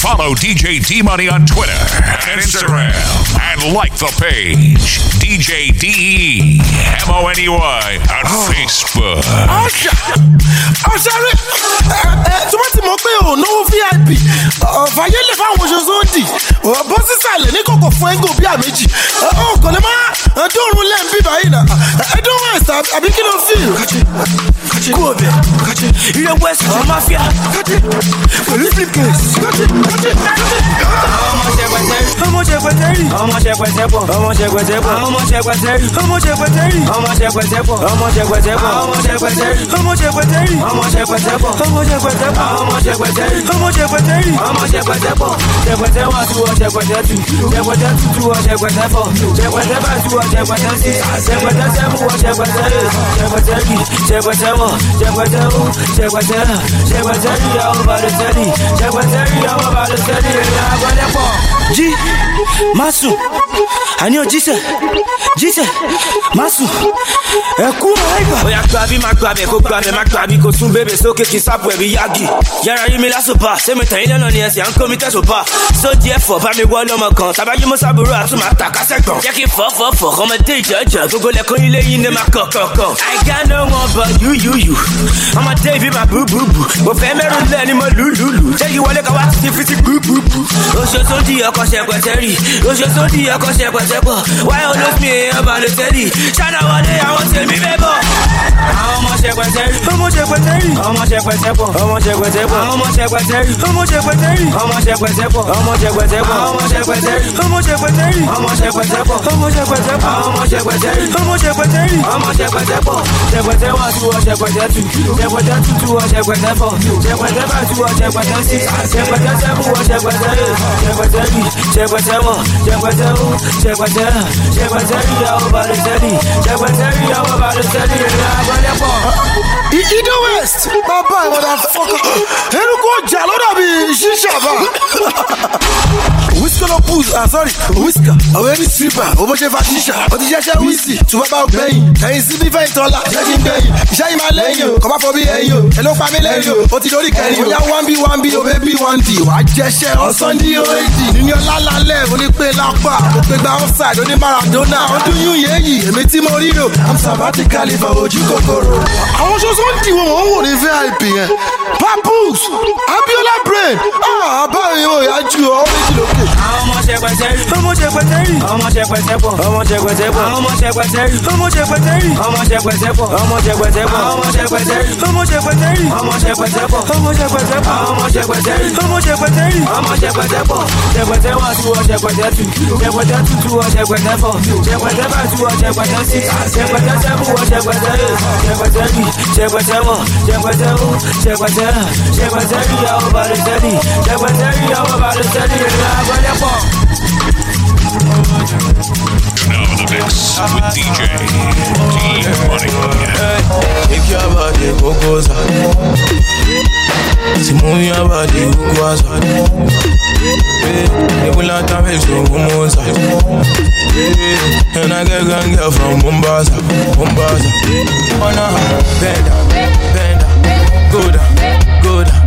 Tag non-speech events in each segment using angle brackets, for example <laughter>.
Follow DJ D Money on Twitter and Instagram. And like the page. DJ D M O N E Y on ah. Facebook. ọ̀ṣà ọ̀ṣà rẹ̀ ẹ̀ tí wọ́n ti mọ̀ pé ò náwó vip ọ̀fàyè uh, lè fáwọn oṣooṣù òdì uh, bó sísàlẹ̀ ní kòkò fún ẹ́ńgò bíi àméjì. Uh, oh, Ọkọ̀ lè má. Dóorun lẹ́ẹ̀ bí báyìí nà ẹ̀dùn west àbí kí ló fi. kú how much? How much? How much? How much? How much? How much? How much? How much? How much? How much? How much to to to to about to study and I'm gonna. Jí má sùn àní o jísẹ̀ jísẹ̀ má sùn ẹ̀kú ó yà gbàbí má gbàbẹ̀ kó gbàbẹ̀ má gbàbí kó tún bébè sókè kí sápò ẹ̀bí yági. yàrá yí mi lásùpà sẹ́mi tẹ̀yìn lẹ́nà ni ẹ̀sìn à ń kó mi tẹ̀sùn pa. sójì ẹ̀fọ́ bá mi wọ́ lọ́mọ kan tàbájú mọ́sábúrò àtúmọ̀ àtàkásẹ̀ gbọ̀n. jẹ́ kí fọ́fọ́fọ́ ọmọdé ìjọ́jọ́ gbogbo lẹ́kọ́ ilé yín ní ma kọ̀kọ̀kọ̀. I got no one but you you you. ọmọdé ìbí ma bú bú bú. mo fẹ́ mẹ́rù lẹ́ ni mo lù lù lù. ṣé kí wọlé ká wá ti fi ti gbú. oṣooṣo di akọ́ṣẹ́ pẹ̀tẹ́rì oṣù sódì akọ́ṣẹ́ pẹ̀tẹ́pọ̀ wáyé olómi èèyàn balẹ̀tẹ́rì ṣáná wọlé àwọn tèmi mẹ́bọ̀. àwọn ọmọ ṣe pẹ̀tẹ́rì ọmọ ṣe pẹ̀tẹ́rì ọmọ ṣe pẹ̀tẹ́pọ̀ ọmọ ṣe pẹ̀tẹ́pọ̀ ọmọ ṣe pẹ̀tẹ́rì ọmọ ṣe pẹ̀tẹ́rì ọmọ ṣe pẹ̀tẹ́pọ̀ ọmọ ṣe pẹ̀tẹ́pọ̀ ọmọ ṣe pẹ̀tẹ́rì ọmọ ṣe pẹ̀tẹ́rì ọmọ ṣe pẹ̀tẹ́pọ̀ ọmọ ṣe pẹ̀tẹ́pọ̀ ọmọ ṣe pẹ̀tẹ́rì ọmọ ṣe pẹ̀tẹ́rì ọmọ ṣe pẹ̀tẹ́pọ̀ ṣẹpẹ̀tẹ́ wá tú ọ ṣẹpẹ̀tẹ́ tù ṣẹpẹ̀tẹ́ tútù ọ Secretary, Secretary, Secretary, Secretary, I'm about to tell you. Secretary, I'm about to tell you. Ido West, bàbá motherfucker. Eruku ọjà ló dàbí ṣíṣàbà bá. wíṣkì ló ah sorry. Wíṣkà àwọn ẹni tìrìbà ó bó ṣe fa ṣíṣà ó ti ṣẹṣẹ wíṣì tùbọ̀ bá gbẹ̀yìn ẹ̀yìn sí bífẹ̀ ìtọ́lá. Ṣé kí n gbẹ̀yìn? Iṣẹ́ yìí máa lẹ́yìn o? Kọ́ bá fọ bí ẹ̀yìn o. Ẹ ló pa mí lẹ́yìn o. Ó ti lórí kẹrin o. Yá one b one b o baby one d. Wà á jẹṣẹ́ ọ̀sán ní oéjì nínú ọlá lálẹ́ onípe lápá. Mo pe gba offside oní maradona. Ọdún yún yéyì èmi tí mo rí o i'm sabatically for ojú kòkòrò. àwọn ṣoṣo ń dìwọ̀n wọ́n wò ní vip yẹn. Papus abiola brain. Ah o yà ju ọ méjì lókè. àwọn ọmọ ṣe pẹ̀tẹ́rì. ọmọ ṣe pẹ̀tẹ́rì. ọmọ ṣe pẹ̀tẹ́pọ̀. ọmọ ṣe pẹ̀tẹ́pọ̀. ọmọ ṣe pẹ̀tẹ́rì. ọmọ ṣe pẹ̀tẹ́rì. ọmọ ṣe pẹ̀tẹ́pọ̀. ọmọ ṣe pẹ̀tẹ́pọ̀. ọmọ ṣe pẹ̀tẹ́rì. ọmọ ṣe pẹ̀tẹ́rì. ọmọ ṣe pẹ̀tẹ́pọ̀. ọmọ ṣe pẹ̀tẹ́pọ̀. ọmọ ṣe pẹ̀tẹ́rì. ọmọ ṣe pẹ̀tẹ́rì. ọmọ ṣe pẹ̀tẹ́pọ̀. ṣẹpẹtẹ wá tú ọ ṣẹpẹtẹ tù. ṣẹpẹtẹ tútù ọ ṣẹpẹtẹ fọ. ṣẹpẹtẹ bá tú ọ ṣẹpẹtẹ sí. ṣẹpẹtẹ sẹ́kù ọ ṣẹpẹtẹ rè. ṣẹpẹtẹ rì ṣẹpẹtẹ mọ̀ ṣẹpẹtẹ mú ṣẹpẹtẹ rà ṣẹpẹtẹ rì àwọn balẹ̀ sẹ́ni ṣẹpẹtẹ rì àwọn balẹ̀ sẹ́ni ìrìn àgbẹ̀. Now in the mix with DJ D Money. Take your body, go go Si move your body, go go outside. Hey, will not have it, so outside. And I get a girl from Mombasa, Mombasa. Wanna bend down, bend down, go down, go down,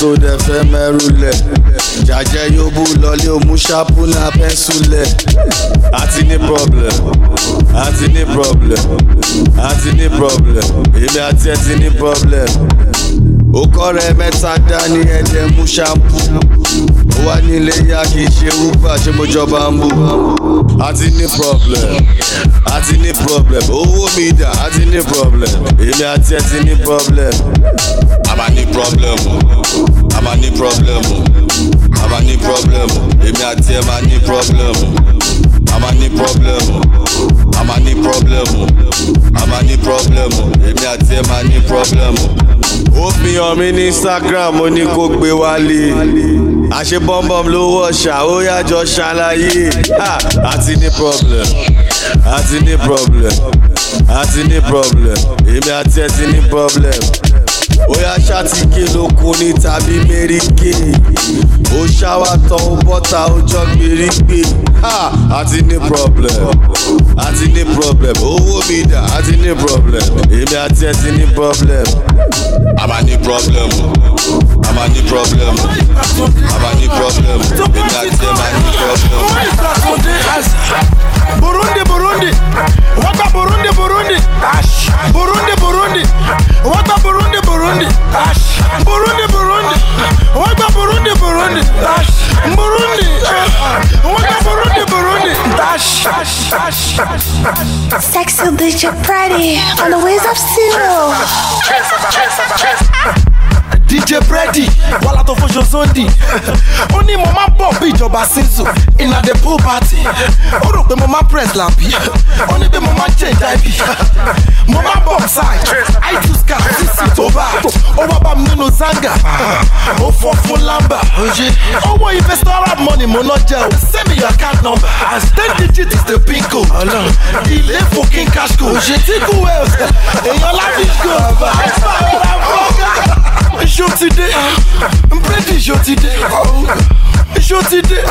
mọ́tò dẹ̀ fẹ́ mẹ́rù lẹ̀. Jàjẹ́ yóò bú lọlé òmú ṣáàpù náà pẹ́ńsù lẹ̀ àti ní problem àti ní problem àti ní problem. Èmi àti ẹ ti ní problem ó kọ́rẹ́ mẹ́ta dání ẹ̀jẹ̀ mú ṣáàpù ó wá nílé yá kì ṣe uber ṣé mo jọba ń bú. Àti ní problem àti ní problem. Owó mi dà àti ní problem. Èmi àti ẹ ti ní problem. A ní problem a máa ní problem a máa ní problem. Èmi àti ẹ máa ní problem. a máa ní problem. A máa ní a máa ní problem. Èmi àti ẹ máa ní problem. Ó fi hàn mí ní instagram ó ní kó gbé wálé. Àṣẹ bọ́m̀bọ́m ló wọ̀ ṣá ó yájọ ṣàlàyé. Àti ní problem. Àti ní problem. Àti ní problem. Èmi àti ẹ ti ní problem yá ṣàtìkì lókun ní tàbí mẹ́ríkì ó ṣáwá tán ó bọ́ta ó jọ gbèrígbè àti ní problem. Àti ní problem. Owó mi dà àti ní problem. Èmi àti ẹ ti ní problem. Máa ní problem. Máa ní problem. Máa ní problem. Èmi àti ẹ máa ní problem. Burundi, Burundi, what a Burundi, Burundi. Burundi, Burundi, what a Burundi, Burundi, Ash. Burundi, Burundi, what a Burundi, Burundi, Ash. Burundi, what a Burundi, Burundi, Ash. Ash, Ash, Ash. Sexy DJ Pretty on the ways of steel. DJ Brady, wàhálà tó fún Ṣoṣondi. Ó ní mo máa ń bọ̀ bí ìjọba Sinzu, iná the pool party. Ó rò pé mo máa press làbí. Ó ní pé mo máa change IP. Mo máa bọ̀ side, I2 scar, CC tó bá. Ó wá bá mi nínú Zanga. Ó fọ́ fún Lamba. Owó investor money mo ná jẹ́ o. Send me your account number. As ten digit is the pin code. Ilé fòkín cash code. Tíkú Wales, èèyàn láti go. Ẹ̀fà iṣó ti dé. Ah. Bírèdì iṣó ti dé. Ah. Ah. Iṣó ti dé.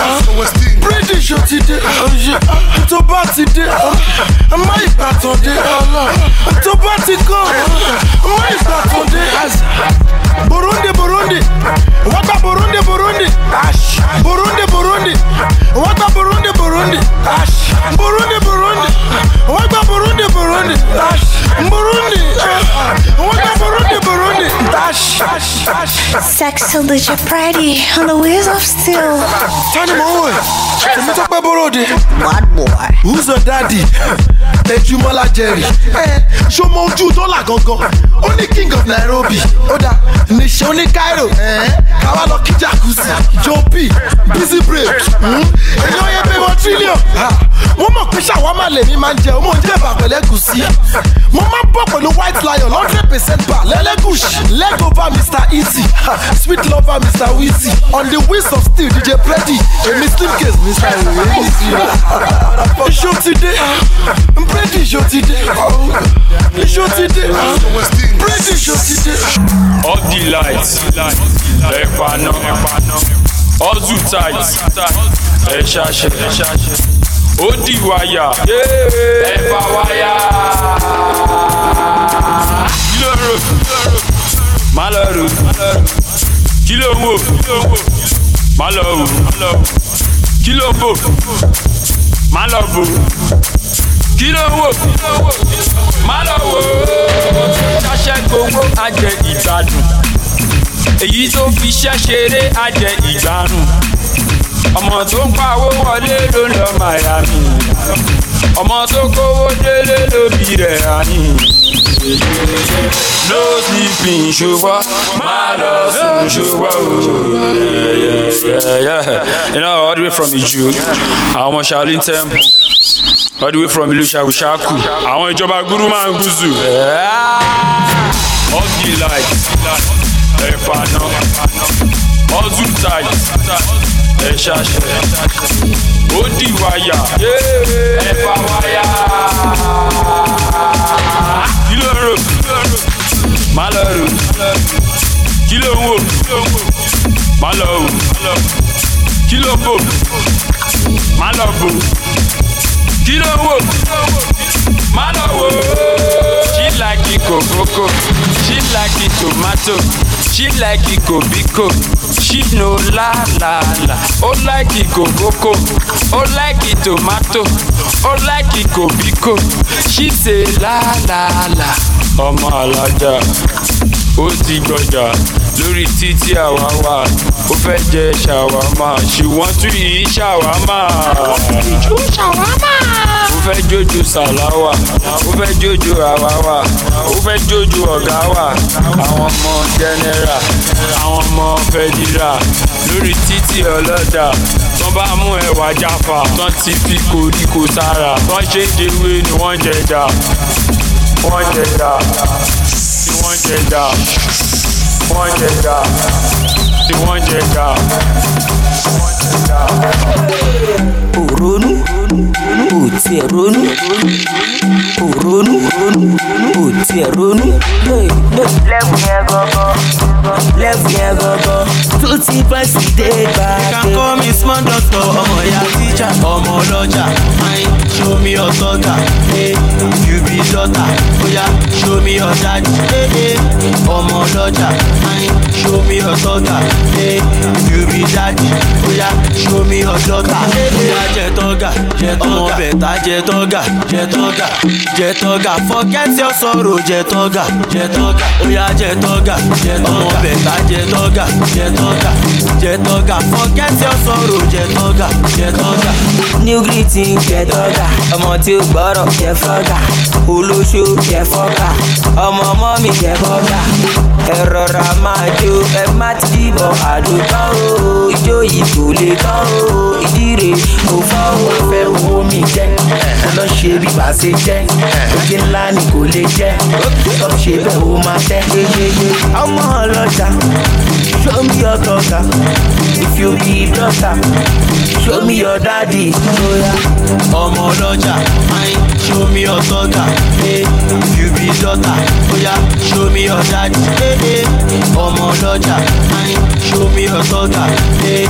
Bírèdì iṣó ti dé. Oh, Tó bá ti dé. Má ìbátan dé. Tó bá ti kọ́. Má ìbátan dé. Burundi Burundi. Wata Burundi Burundi. Burundi Burundi. Wata Burundi Burundi. Burundi Burundi. Burundi Burundi. Burundi eh. Burundi Burundi. Sexy DJ Pretty on the ways of steel. Wẹ̀, èmi tó bọ́rọ̀dé. Bad boy. Who's your daddy? <laughs> Ejúmọ́lá Jerry. Ẹ ṣo mọ ojú dọ́là gangan? Ó ní king of Nairobi. Ó dà níṣẹ́ ó ní Cairo. Káwá lọ kí jacuzzi. Joe Busy Brave. Èyàn yẹn pé wọ́n trillion. Wọ́n mọ̀ pé lèmi máa ń jẹ, ó mọ̀ ń jẹ́ bà pẹ̀lẹ́ gùsí. Mo máa ń bọ̀ pẹ̀lú white lion hundred percent bar lẹ́lẹ́gùsì. Leg over Mr. Easy. Sweet lover Mr. Wheezy. On the wheels of steel DJ Preddy. Èmi slim case Mr. Easy. Iṣó ti dé. Brady iṣó ti dé. Iṣó ti dé. Brady iṣó ti dé. All the lights, náà, all too tight, ẹ̀ ṣàṣẹ, ó di wáyà, ẹ̀pà wáyà. Kí ló rò? Má lọ rò. Kí ló wò? Má lọ wò. Kí ló bò? Má lọ bò. Kí ló wò? Má lọ wò. Ṣáṣẹ́ gbowó ajẹ ìgbádùn. Èyí tó fi iṣẹ́ ṣeré ajẹ ìgbárùn. Ọmọ tó pawó wọlé ló ń lọ Miami. Ọmọ tó kówó délé ló bí rẹ̀ àní. No sleeping ṣùgbọ́n má lọ sùn ṣùgbọ́n o. You know, all the way from Iju, àwọn ọmọ Shaolin Temple, all the way from ìlú Ṣàkúṣàkù, àwọn ìjọba gúrú máa ń. All the lights, ẹ̀fà náà, too tight, ẹ̀ ṣàṣẹ, ó di wáyà, ẹ̀fà wáyà. Má lọ rò. Kí ló ń wò? má lọ o kí ló bò wò wò. she like it kòkókò she like it tomato? She like it kòbíkò she no la la la. Ó like it kòkókò ó like it tomato. Ó like it kòbíkò she say la la la ọmọ alájà. Ó ti gbọjà lórí títí àwa wà. Ó fẹ́ jẹ ṣàwámà ṣùgbọ́n tún yìí ṣàwámà. ìjú ṣàwámà. ó fẹ́ jójú sàláwà. Ó fẹ́ jójú àwáwà ó fẹ́ jójú ọ̀gá wà. Àwọn ọmọ jẹnẹra àwọn ọmọ fẹdíra. Lórí títí ọlọ́dà tán bá mú ẹwà jáfa tán ti fi koríko sára. Tán ṣe é dewé ni wọ́n jẹjà jẹjà tí wọ́n jẹjà wọ́n jẹjà tí wọ́n jẹjà wọ́n jẹjà. òrónú ò tiẹ̀ ronú òrónú ò tiẹ̀ ronú. lẹ́bù yẹn gangan lẹ́bù yẹn gangan tó ti pẹ́sì dé gbà. You can call me small doctor, ọmọ ìyá tíjà, ọmọ ọlọ́jà, fine, show me your sọ́gà, hey, eh, you be daughter, oya, show me your daddy, hey, hey, ọmọ ọlọ́jà, fine, show me your sọ́gà, hey, you be daddy, oya, show me your daughter. Oya jẹ tọ́gà, jẹ tọ́gà, ọmọ bẹ̀ta jẹ tọ́gà, jẹ tọ́gà, jẹ tọ́gà, forget your sorrow, jẹ tọ́gà, jẹ tọ́gà, oya jẹ tọ́gà, jẹ tọ́gà, ọmọ bẹ̀ta jẹ tọ́gà, jẹ tọ́gà, jẹ tọ́gà, forget your sorrow, jẹ tọ́gà, jẹ tọ́gà. new greeting jẹ tọ́gà. Ọmọ tí ó gbọ́rọ̀ jẹ fọ́gà. Olóṣó jẹ fọ́gà. Ọmọ ọmọ mi jẹ fọ́gà. Ẹ rọra máa jó ẹ má ti dìbọ̀. Àdótán o ijó yìí kò lè tán o. Ìdíre kò fọ́ o. fẹ́ owó mi jẹ́. Lọ ṣe bí bá ṣe jẹ́. Oge ńlá ni kò lè jẹ́. Ṣe bẹ́ẹ̀ ó máa tẹ́. ọmọ ọlọ́jà show me your tọ́gà if you be daughter show me your daddy. Ọmọ ọlọ́jà fine. Show me your sọ́gà hey, you be daughter. Oya show me your daddy. Hey, hey. ọmọ ọlọ́jà show me your sọ́gà hey,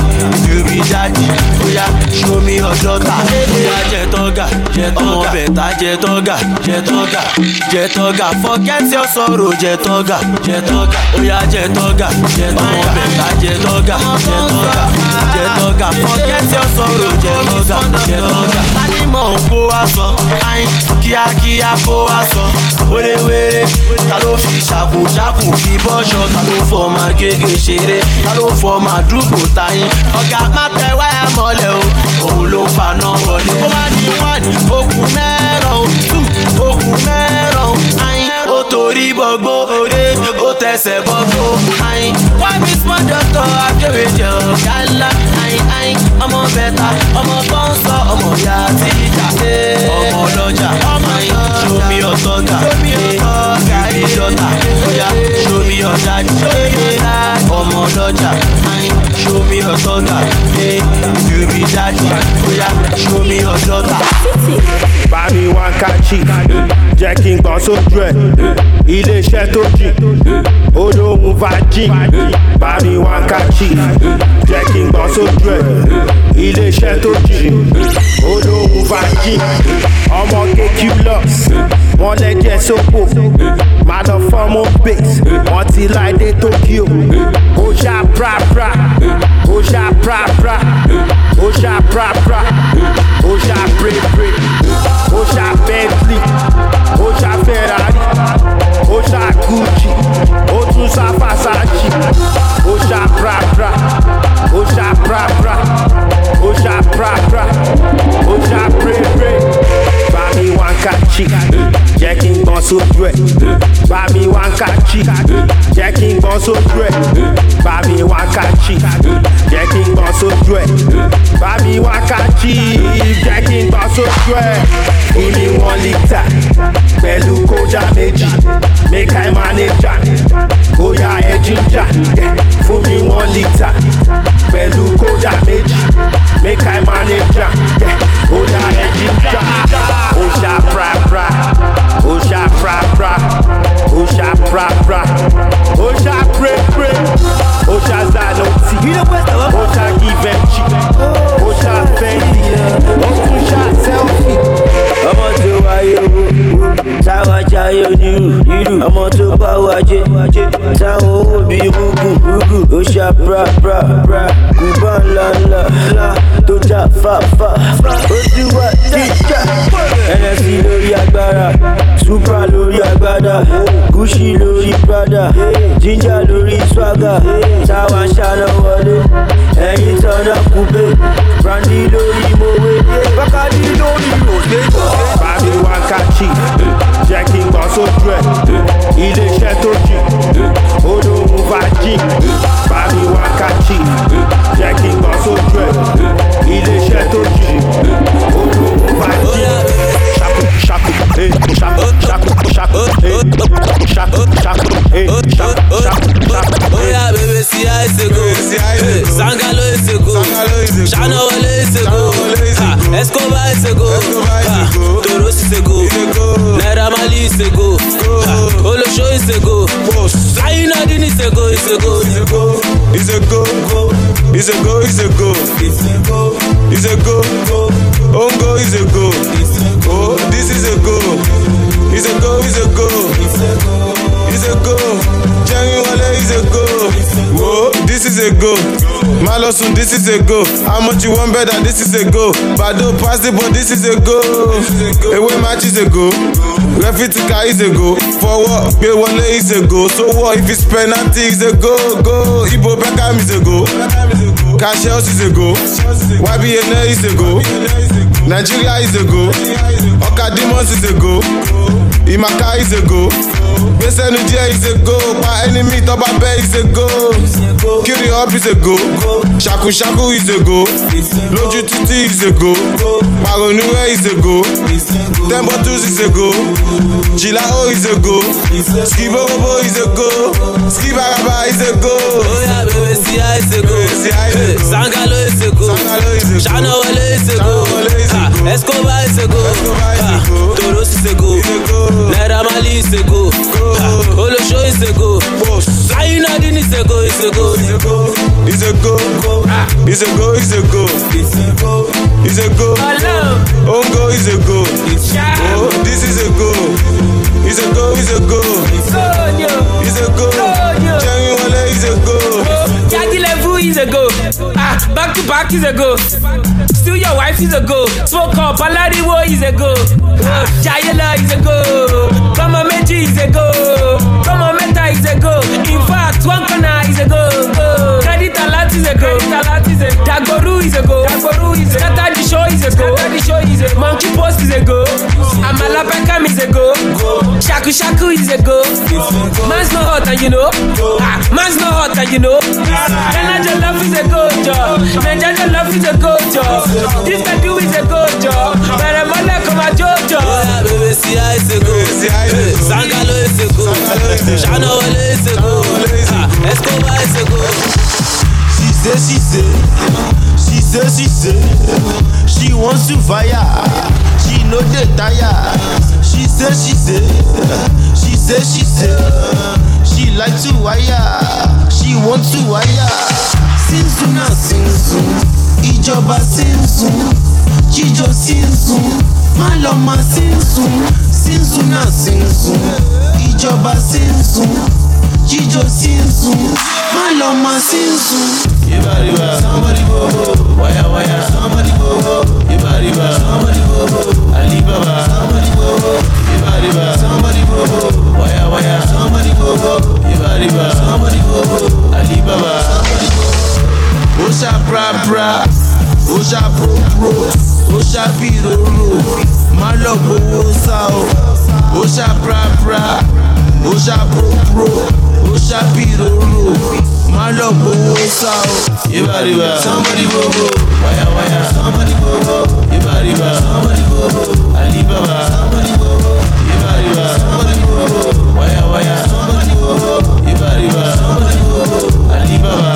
you be daddy. Oya show me your daughter. Oya jẹ tọ́gà jẹ tọ́gà. Ọmọ bẹ̀ta jẹ tọ́gà jẹ tọ́gà. Jẹ tọ́gà. Forget your sorrow jẹ tọ́gà jẹ tọ́gà. Oya jẹ tọ́gà jẹ tọ́gà ọmọ bẹ̀ta jẹ tọ́gà jẹ tọ́gà jẹ tọ́gà forget your sorrow jẹ tọ́gà jẹ tọ́gà. Tánimọ̀ ń kó wa sọ, ayin kíákíá kó wa sọ, wérewére. Ta ló fi ṣàkóṣàkó fi bọ́ṣọ? Ta ló fọ ọmọ gègé ṣeré? Ta ló fọ ọmọ àdúgbò tayin? Ọ̀gá má tẹ wáyà mọ́lẹ̀ o, òun ló faná wọlé. Ó wá ní wọ́n ní okùn mẹ́rọ̀ o, two okùn mẹ́rọ̀ o, ayin. Ó torí bọ́gbó òde, ó tẹsẹ̀ bọ́gbó ayin. Why be smart doctor Akéwèjẹ ọ̀gá ńlá ayin ayin. Ọmọ bẹ̀ta, ọmọ tó ń sọ, ọmọ ìyá tíjà. Ọmọ ọlọ́jà, ọmọ ayin. Show me your sọ́gà, you be daughter. Oya, show me your daddy. Ọmọ ọlọ́jà, ayin. Show me your sọ́gà, you be daddy. Oya, show me your daughter. bámi wá ń kájí jẹ́ kí n gbọ́n sójú ẹ̀. Iléeṣẹ́ tó jìn olóhùn virgin bámi wá ń kájí jẹ́ kí n gbọ́n sójú ẹ̀. Iléeṣẹ́ tó jìn olóhùn virgin ọmọ kékulus wọ́n lẹ́jẹ̀ sóko máa lọ fọ́mù base wọ́n ti láìdé tokyo. Ó ṣá prapra pra, ṣá prapra pra pra, ó ṣá prepre ó ṣá bentley. Ṣá ferrari. Ṣá gucci. Ó tún ṣá fasachi ó ṣá prapra ó ṣá prapra ó ṣá prapra ó ṣá prepre bami wankachi jẹ́ kí n gbọ́n sójú ẹ̀. Bami wankachi jẹ́ kí n gbọ́n sójú ẹ̀. Bami wankachi jẹ́ kí n gbọ́n sójú ẹ̀. Bami wankachi jẹ́ kí n gbọ́n sójú ẹ̀. Ìní wọn lítà pẹ̀lú kódà méjì. Make i manage am bóyá ẹ jíjà fún mi one litre pẹ̀lú kódà méjì. Make I manage bóyá ẹ jíjà ó ṣá prapra ó ṣá prapra ó ṣá prapra ó ṣá prepre ó ṣá zanoti ó ṣá givenchy ó ṣá fendi ó tún ṣá selfie. Ọmọ tó wáyé owó ṣáwájá yóò nírú. Ọmọ tó. Wájé táwọn owó bí rúgùn ó ṣá pra pra pra kùbá ńlá ńlá ńlá tó já fa fa ó ti wá jíjà nsc lórí agbára. Supra lórí agbada gucci lórí prada. Ginger lórí swagger. Táwa ń ṣáná wọlé. Ẹ̀yin tọ́nà kúpé brandy lórí mowé bákàdí lórí òde. Bàbí wákàtí, jẹ́ kí n gbọ́ sójú ẹ̀. Ilé-iṣẹ́ tó jì, olóhùn fàájì. Bàbí wákàtí, jẹ́ kí n gbọ́ sójú ẹ̀. Ilé-iṣẹ́ tó jì, olóhùn fàájì. Oya bebe si a esego, Eh, Sangalo esego, Shana wale esego, Ah, Escobar esego, Ah, Toros esego, Naira Mali esego, Ah, Olosho esego, Zaina Dini esego. It's a go, it's a go, it's a go, it's a go, Ongo is a go, oh this is a go, it's a go, it's a go, it's a go, Jerry Wale a go, oh this is a go, Malosun this is a go, how much you want better this is a go, Bado pass the but this is a go, away match is a go, Refitika is a go, forward, Gbe Wale is a go, so what if it's penalty is a go, go, Ibo Beckham is a go, Cassius is a go, YBN is a go, Nigeria is a go. Oka Demons is a go. Imaka is a go. Gbèsè nu díẹ̀ is a go. Pa enemy tọ́ba bẹ́ is a go. Kiri up is a go. Shakushaku is a go. Lójú títí is a go. Pàrọ̀nùwẹ̀ is a go, Ten bottles is a go, Jìláó is a go, Skiborobo is a go, Skibaraba is a go. Oya bebe si a esego, Eh, Sangalo esego, Shana wale esego, Ah, Escobar esego, Ah, Toros esego, Naira Mali esego, Ah, Olosho esego, Zaina Dini esego esego. It's a go, it's a go, it's a go, it's a go, Ongo is a go, oh this is a go, it's a go, it's a go, it's a go, Jerry Wale is a go. Yagi level is a go. Ah, back to back is a go. Still your wife is a go. Smoke up, Alariwo is a go. Ah, is a go. Kama Meji is a go. Kama Meta is a go. In fact, one corner is a go. go. Credit alert is a go. Is a Dagoru is a go. Dagoru is a the show is a go. Scatter the show is a Monkey post is a go. Amala Pekam is a go. Shaku Shaku is a go. Man's not hot and you know. Ah, man's not hot and you know. Energy love is a good job. Nigeria love is a good job. This can do is a good job. But I'm all like my jojo. Oya bebe si a esego, Eh, Sangalo esego, Shana wale esego, Ah, Escobar esego. She said, she say, she say, she say, she wants to fire. She know the tire. She say, she say, she say, she say, she like to wire. She want to wire. Sinsun na sinsun, ìjọba sinsun, jíjọ sinsun, má lọ ma sinsun. Sinsun na sinsun, ìjọba sinsun, jíjọ sinsun, má lọ ma sinsun. Go go. Osha bra bra, Osha pro pro, Osha piroro, má lọ gbowó sá o. Osha bra bra, Osha pro pro, Osha piroro, má lọ gbowó sá o. Yíba ríba, somebody go go, waya waya, somebody go go, yíba ríba, somebody go go, Alibaba, somebody go go, yíba ríba, somebody go go, waya waya, somebody go go, yíba ríba, somebody go go, Alibaba,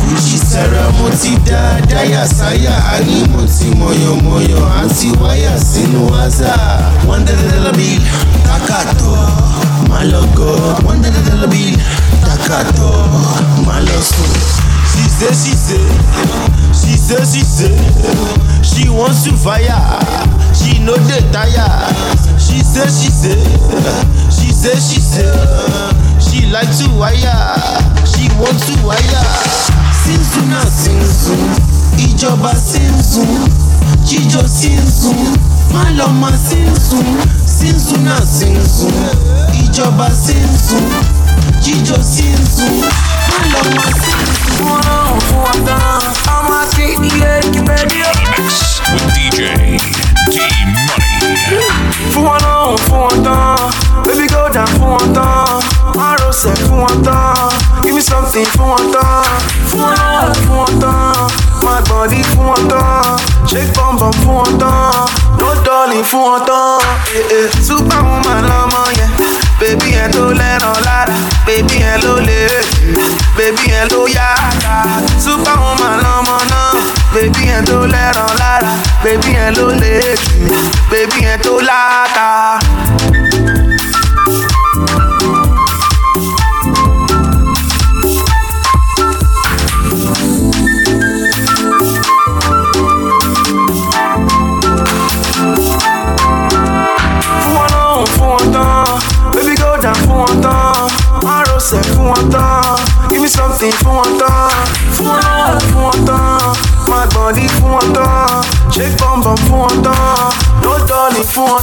Gucci Sarah mo ti dá dáyà sáyà àní mo ti mọ̀yọ̀mọ̀yọ̀ àti wáyà sínú àzà. One dollar dollar bill One dollar dollar bill takato sùn. She say, she say, she say, she say, she wants to fire. She know the tire. She say, she say, she say, she say, she like to wire. She want to wire. Sinzu na sinzu, ìjọba sinzu, jíjọ sinzu, má lọ ma sinzu. Sinzu na sinzu, ìjọba sinzu, jíjọ sinzu, má lọ ma sinzu. Ọmọ sí iye ìbẹ̀rẹ̀. Mix with DJ D Money. fún wọn náà fún wọn tán baby go down fún wọn tán márosẹ̀ fún wọn tán give me something fún wọn tán fún wọn náà fún wọn tán má gbọ̀ndí fún wọn tán shake bum fún wọn tán. No dolly fún wọn tán. Eh, eh. superwoman lọmọ yẹn. Bébí yẹn tó lẹ́ràn lára. Bébí yẹn ló lè jù bébí yẹn ló yára superwoman lọmọ náà. Bébí yẹn tó lẹ́ràn lára. Bébí yẹn ló lè jù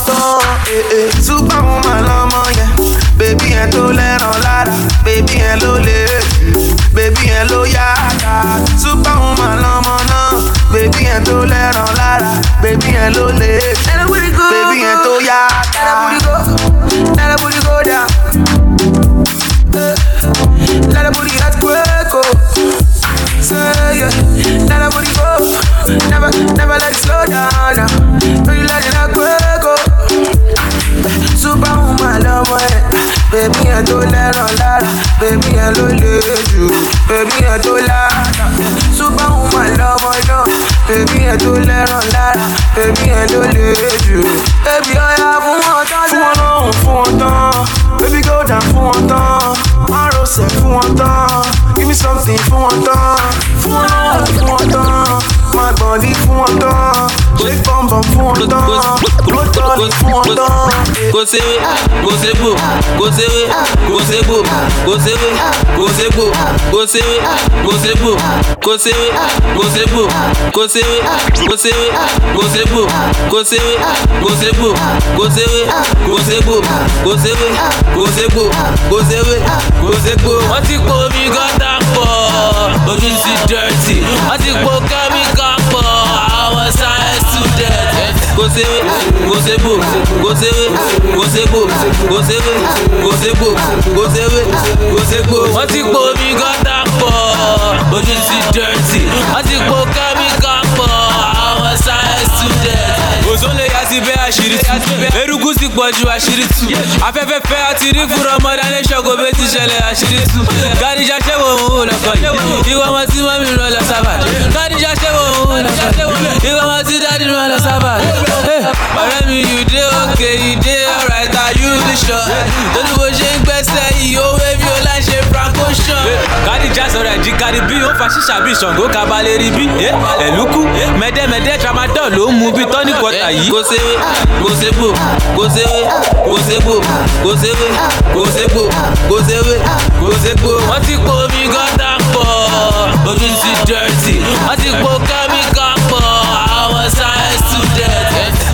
tán eh, eh. superwoman lọmọ yẹn bébí yẹn tó lẹ́ràn lára. Bébí yẹn ló lè. Bébí yẹn ló yára superwoman lọmọ náà bébí yẹn tó lẹ́ràn lára. Bébí yẹn ló lè bèbí yẹn tó lẹ́ràn lára bèbí yẹn ló lè jù bèbí yẹn tó lára Superwoman lọ́mọ náà bèbí yẹn tó lẹ́ràn lára bèbí ló lè jù bèbí ọ̀yà fún wọn tán fún wọn náà fún wọn tán. Bèbí down fún wọn tán. Márosẹ̀ fún wọn tán. Give me something fún wọn tán. Fún wọn náà fún wọn tán. Má gbọ̀ndí fún wọn tán. shake bum bum fún wọn kò ségbò kò séwé kò ségbò kò séwé kò séwé kò ségbò kò séwé kò ségbò kò séwé kò ségbò kò séwé kò ségbò kò séwé kò ségbò. wọ́n ti po omi gọ́tà pọ̀ ojú ti dọ̀tí wọ́n ti po kẹ́míkà kò séwé kò ségbò kò séwé kò ségbò. wọ́n ti po omi gọ́tà pọ̀ ojú ti dọ̀tí wọ́n ti po kẹ́míkà science student. òzó lè yá sí bẹ́ẹ̀ àṣírí tú eruku sì pọ̀ ju àṣírí tú afẹ́fẹ́ fẹ́ àti rí fúnra ọmọdé aléṣọ́gbó bẹ́ẹ̀ ti ṣẹlẹ̀ àṣírí tú gàdíjà ṣẹ́wọ̀ òun lọ́kọ̀ yìí. Ìwọ ọmọ tí mọ́mí rán lọ sábà. Gàdíjà ṣẹ́wọ̀ òun lọ́kọ̀ yìí. Ìwọ ọmọ tí dáàdì lọ sábà. Ọ̀rẹ́ mi you dey okay you dey alright are you sure? Lórí bó ṣe ń gbẹ́sẹ̀ yìí ó wé láì ṣe franco sean. gàdíjà sọ̀rọ̀ ẹ̀jí kárí bí ó fa ṣíṣà bí ṣàngó kabalẹ̀ rí bí ẹ̀lúkú mẹ́dẹ́mẹ́dẹ́ tramadol ló ń mu bí tọ́ní kọta yìí. kò séwé kò ségbò kò séwé kò ségbò kò séwé kò ségbò kò séwé kò ségbò. wọ́n ti po omi gọ́tà pọ̀ ojú ti dọ̀tí wọ́n ti po kẹ́míkà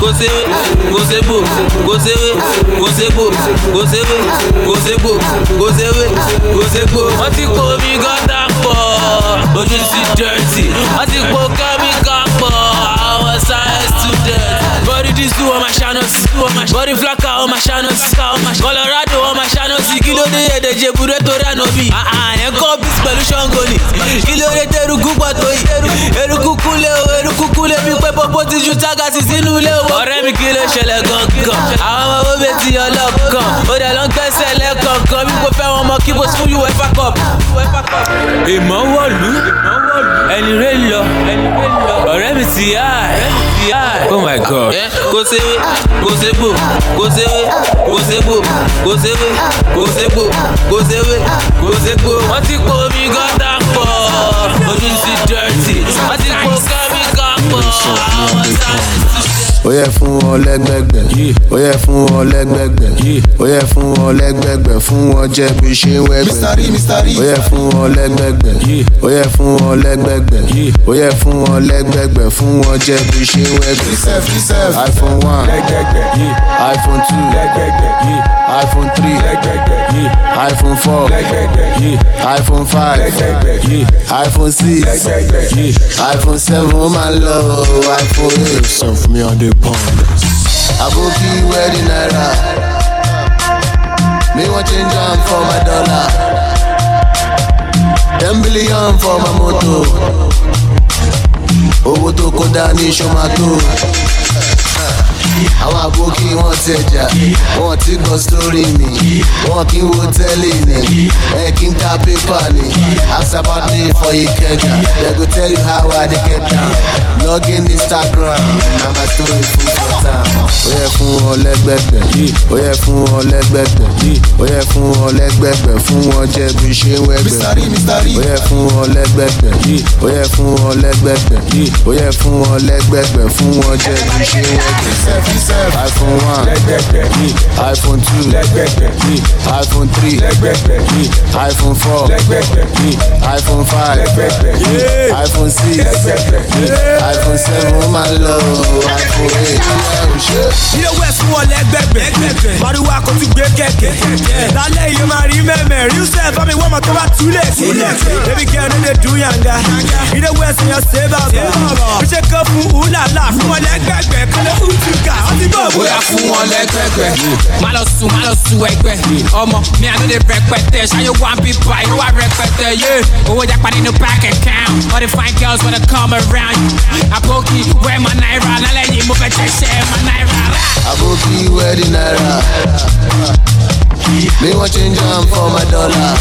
kò ségbò kò séwé kò ségbò kò séwé kò ségbò kò séwé kò wọ́n ti po omi gọ́tà pọ̀ ojú ti dọ̀tí wọ́n ti po kẹ́míkà dis do ọmọ ṣáná sí body flaka ọmọ ṣáná sí colorado ọmọ ṣáná sí kí ló dé èdè jebure tó rẹ̀nà bí. àyẹn kọ́ bísí pẹ̀lú ṣọ́ngọ ni kí ló dé tẹ̀rùkú pọ̀ tó yìí eruku kúlẹ̀ o eruku kúlẹ̀ bí pé pọ́pọ́ ti ju tágàsì sínú ilé o. ọ̀rẹ́ mi kí ló ṣẹlẹ̀ gangan? Àwọn ọmọ wo bẹ́ẹ̀ ti ọlọ́kan? Ó dẹ̀ ló ń gbẹ́sẹ̀ lẹ́kọ̀ọ̀kan bí kò fẹ́ wọn mọ kí bó fún uefa cup. ìmọ̀ ẹni rẹ̀ lọ. Ọ̀rẹ́ mi ti yá ẹ̀ oh my god. kó sewé kó segbò kó sewé kó segbò kó sewé kó segbò kó sewé kó segbò. wọ́n ti kó omi gọ́tà pọ̀ ojú ti dẹ́rẹ́tì wọ́n ti kó kámi. Lẹ́gbẹ̀gbẹ̀ ó yẹ fún wọn lẹ́gbẹ̀gbẹ̀ ó yẹ fún wọn lẹ́gbẹ̀gbẹ̀ fún wọn jẹ́ bí ṣe wẹ́gbẹ̀. Mr. Rí. ó yẹ fún wọn lẹ́gbẹ̀gbẹ̀ ó yẹ fún wọn lẹ́gbẹ̀gbẹ̀ ó yẹ fún wọn lẹ́gbẹ̀gbẹ̀ fún wọn jẹ́ bí ṣe wẹ́gbẹ̀. Iphone one iphone two iphone three iphone four iphone five iphone six iphone seven ó máa lọ iphone eight. Send for me on the pound. Aboki wedding naira. Me want change am for my dollar. Ten billion for my moto. Owó tó kó dání ṣomato. Àwọn àbókí wọn tẹja, wọn ti gbọ́ sórí mi, wọn kì í wo tẹ́lẹ̀ ni, ẹ kì í ta pépà ni. About me for Ikeja, they go tell you how I dey get down. Log in Instagram, na my story full for town. Ó yẹ fún wọn lẹ́gbẹ̀gbẹ̀, ó yẹ fún wọn lẹ́gbẹ̀gbẹ̀, ó yẹ fún wọn lẹ́gbẹ̀gbẹ̀ fún wọn jẹ́ bí ṣe wẹ́gbẹ̀. Ó yẹ fún wọn lẹ́gbẹ̀gbẹ̀, ó yẹ fún wọn lẹ́gbẹ̀gbẹ̀, ó yẹ fún wọn lẹ́gbẹ̀gbẹ̀ fún wọn jẹ́ bí ṣe ń wẹ́gbẹ̀. iphone one. Iphone two. Iphone three. Iphone four. Iphone five. Iphone six. Iphone seven ó máa lọ iphone eight. ilé west fún wọn lẹgbẹgbẹ. Mariwa kò tún gbé kẹkẹ. Lálẹ́ yìí máa rí mẹ́mẹ́. Rí sẹ́ fami wọ́n mọ̀ tó bá túlẹ̀ sílẹ̀ baby girl no dey do yanga. Ilé west yan ṣe bàbà bí ṣe kọ́ fún ulala fún wọn lẹgbẹgbẹ. Kọ́lẹ́ utuka ọtí bọ̀ bóyá fún wọn lẹgbẹgbẹ má lọ sùn má lọ sùn ẹgbẹ ọmọ mi àná lè rẹpẹtẹ ṣayé wà ń bí bá inú wa rẹpẹtẹ yé owó japa nínú bank account all the fine girls wanna come around àbókí wẹ́ẹ̀ ma náírà lálẹ́ yìí mo fẹ́ tẹ̀sẹ̀ ma náírà. Aboki wedding naira. Me want change am for my dollar.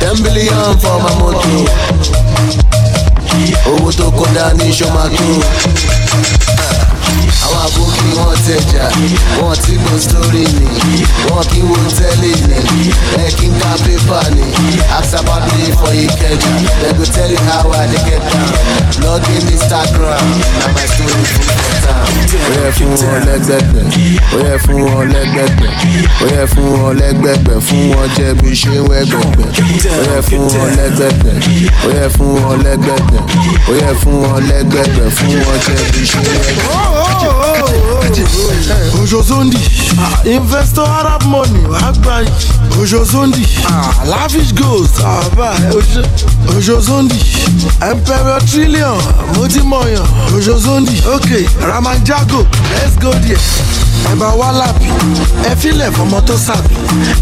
Ten billion for my moto. Owó tó kó dání ṣomato. Àwọn àbókí wọn tẹja, wọn ti gbọ́ sórí mi, wọn kì í wo tẹ́lẹ̀ ni, ẹ kí n ká pépà ni. Ask about me for Ikeja, they go tell you how I get down. Log in Instagram, na my story full for. Ó yẹ fún wọn lẹ́gbẹ̀gbẹ̀, ó yẹ fún wọn lẹ́gbẹ̀gbẹ̀, ó yẹ fún wọn lẹ́gbẹ̀gbẹ̀ fún wọn jẹ́ bí ń wẹ́gbẹ̀gbẹ̀. Ó yẹ fún wọn lẹ́gbẹ̀gbẹ̀, ó yẹ fún wọn lẹ́gbẹ̀gbẹ̀, ó yẹ fún wọn lẹ́gbẹ̀gbẹ̀ fún wọn jẹ́ bí ń wẹ́gbẹ̀gbẹ̀. Ojo Zondi, investor Arab money, wàá gbà yìí. Ojozondi, ah, Lavish Gold, Aba, ah, Ojozondi, Emperor Trillion, Modimoyan, Ojozondi, okay, Raman Jago, let's go there. ẹ bá wá lápì ẹ filẹ̀ fọmọ tó sàbí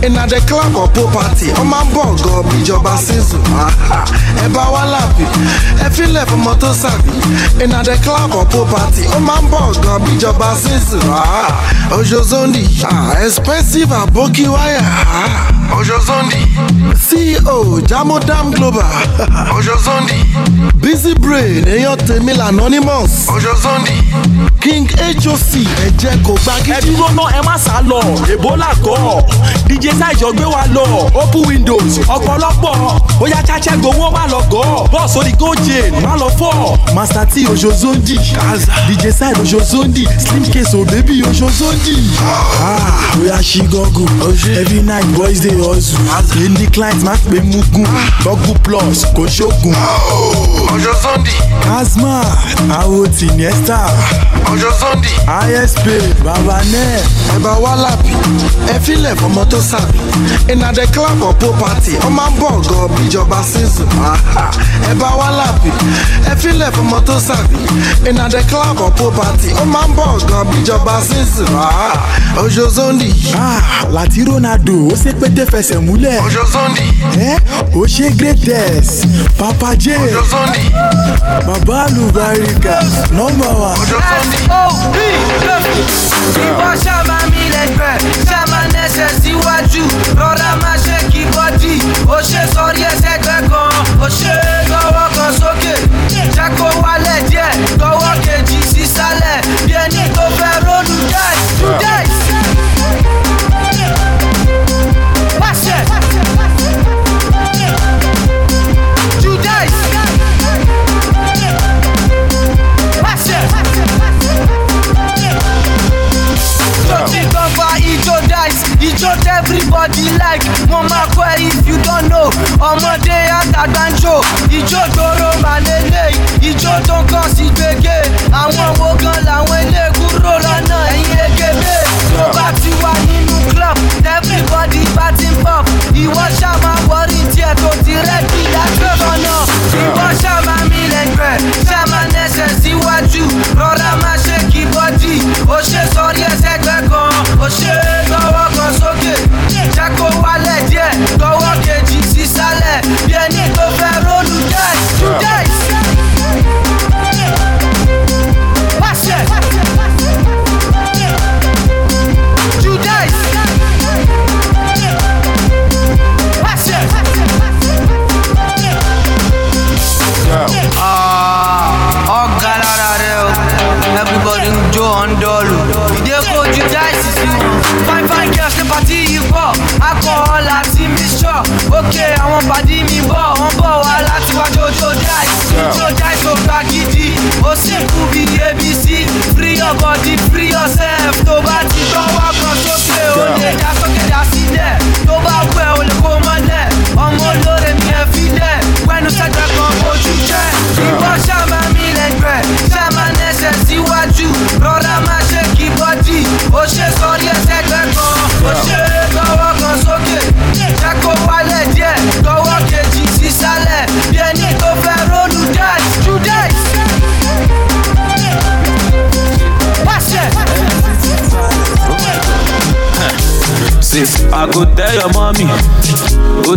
iná the club or poor party ọ máa ń bọ̀ gan ìjọba season ẹ bá wá lápì ẹ filẹ̀ fọmọ tó sàbí iná the club or poor party ọ máa ń bọ̀ gan ìjọba season Ojozondi ah, expensive aboki wire. Ojo Zondi, CEO Jamodam Global. <laughs> Ojo Zondi, Busy Brain, èèyàn tèmi l'anonymous. Ojo Zondi, King HOC, ẹ̀jẹ̀ kò gbá ẹ dúró náà ẹ má sá lọ. Ebola kọ dj sáìjọ gbé wa lọ. Open windows. Ọ̀pọ̀lọpọ̀. Bóyá chacha gbowó má lọ gọ́. Bọ́ọ̀sì orí gojin má lọ fọ́. Master t ojozondi dj side ojozondi slim case o baby ojozondi. Ah, bóyá ṣí gọ́gùn every night boys dey hustle any client má pè mugun gọ́gùn plus kò ṣoògùn. Ojo Zondi, asma awo tiniesta Ojo Zondi, isp baba nẹ. ẹ̀bà wá lápì, ẹ filẹ̀ fọmọ tó sàbí. Iná the club of property, ọ máa ń bọ̀ gan bíjọba season. Ẹ̀bà wá lápì, ẹ filẹ̀ fọmọ tó sàbí. Iná the club of property, ọ máa ń bọ̀ gan bíjọba season. Ojo Zondi, Ah, láti ronaldo ó ṣe pété fẹsẹ̀ múlẹ̀. Ojo Zondi, ẹ ó ṣe greatest papa j Ojo Zondi, baba alubarika nọmba wa. Ojo Zondi. ìwọ ṣàmà mi lẹ́gbẹ̀ẹ́ ṣàmà nẹ́sẹ̀ síwájú rọra máa ṣe kí bọ́dì ó ṣe sọrí ẹsẹ̀ gbẹ kan ó ṣe gbọ́wọ́ kan sókè jẹ́ kó wálẹ̀ if you don't know ọmọdé àtàgbàǹjò ìjó gbòòrò màlélẹ ìjó tó kàn sí gbègé àwọn wo gan làwọn ilé kúrò lọ́nà ẹ̀yìn egebe tó bá ti wà nínú club everybody party pop ìwọ ṣàmà wọrí tiẹ̀ tó ti rẹ́dí lágbèbọ̀ náà ìwọ ṣàmà mi lẹ́gbẹ̀ẹ́ ṣàmà nẹ́sẹ̀ síwájú rọra máa ṣe kí bọ́dì ó ṣe sọrí ẹsẹ̀ gbẹ kan ó ṣe lọ́wọ́ kan sókè.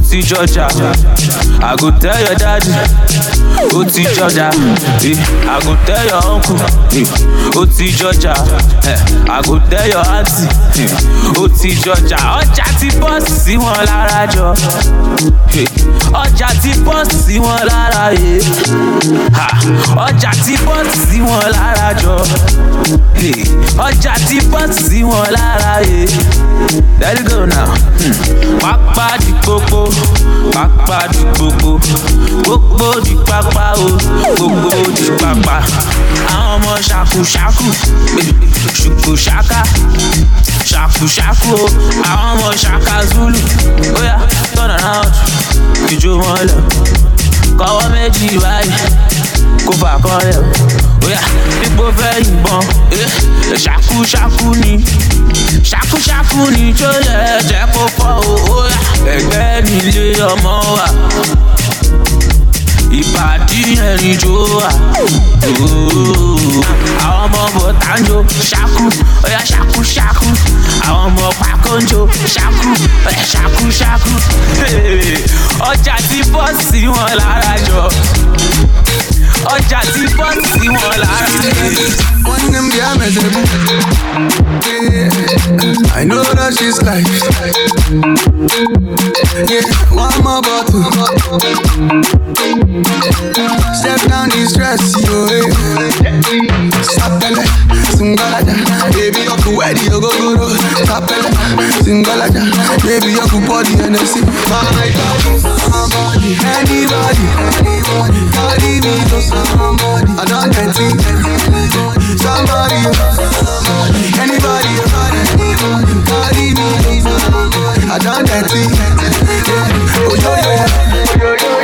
Ti jọjà. I go tell your daddy, ó ti jọjà. Eh, I go tell your uncle, eh, ó ti jọjà. Eh, I go tell your auntie, eh, jọjà. Ọjà ti bọ́ sí wọn lára jọ. Eh, Ọjà ti bọ́ sí wọn lára. Ha, Ọjà ti bọ́ sí wọn lára jọ. Ọjà ti bọ́ sí wọn lára yẹ. Let it go now. Hmm. Pápá di gbogbo, pápá di gbogbo, gbogbo di pápá o, gbogbo di pápá. Àwọn ọmọ ṣàkúṣàkú, eh, ṣùkúṣàká, ṣàkúṣàkú o, àwọn ọmọ ṣàkà zulu. Oya turn around, ìjó wọn lọ, kọ́wọ́ méjì báyìí, kó fà kọ́ lẹ̀ o. Oya dípò fẹ́ yìnbọn, eh, ṣàkúṣàkú ni. Ṣàkúṣàkú ni tó lẹ jẹ kó pọ owó yá ẹgbẹ́ nílé ọmọ wa ìbàdí ẹ̀rìn jó wa àwọn ọmọ bọ̀tà ń jó ṣàkú ọ̀yà ṣàkú ṣàkú àwọn ọmọ pàkó ń jó ṣàkú ọ̀yà ṣàkú ṣàkú <laughs> ọjà tí bọ́ sí wọn lára jọ ọjà tí bọ́ sí wọn lára jọ. One them girl miserable. Yeah, I know that she's life. Yeah, one more bottle. Step down the stress, yo. Yeah. Sapele, singalaja, baby you could wear the go go go. Sapele, singalaja, baby you could body see. My body, somebody, anybody, anybody, carry me to somebody. I don't get it. Somebody, anybody, anybody, carry me to somebody. I don't get it. Oh yo yo,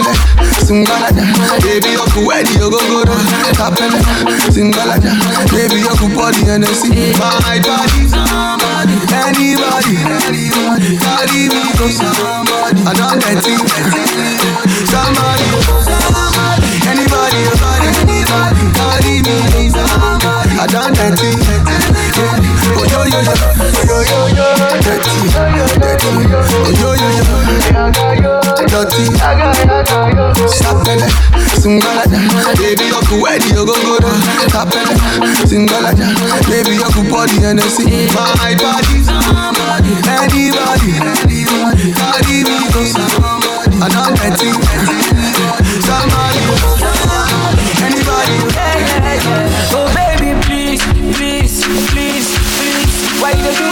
Sapele, singalaja, baby go go go. Sapele, singalaja, baby could body see my body. Anybody, anybody, carry me to somebody. I don't get it. Somebody, anybody, anybody, somebody. I don't get dirty, dirty. Oh yo, dirty. Sapele, singalaja, baby you could wear the go go go. Uh. Sapele, singalaja, baby you could body and see my body. Anybody, anybody, carry me to somebody. I don't get it. somebody, anybody. Oh baby, please, please, please, please. Why you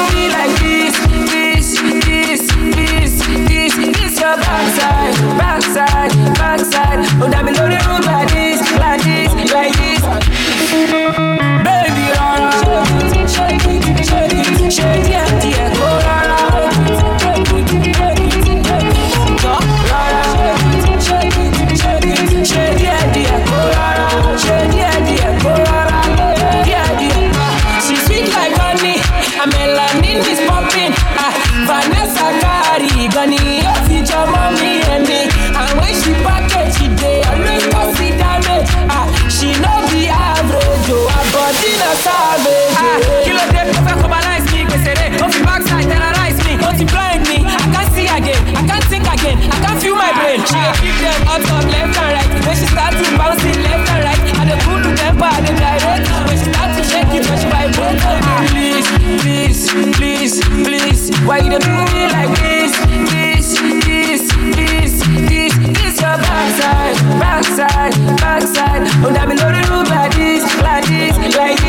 why you do me like this, this, this, this, this, this your backside, backside, backside. Oh, that know the room like this, like this, like this.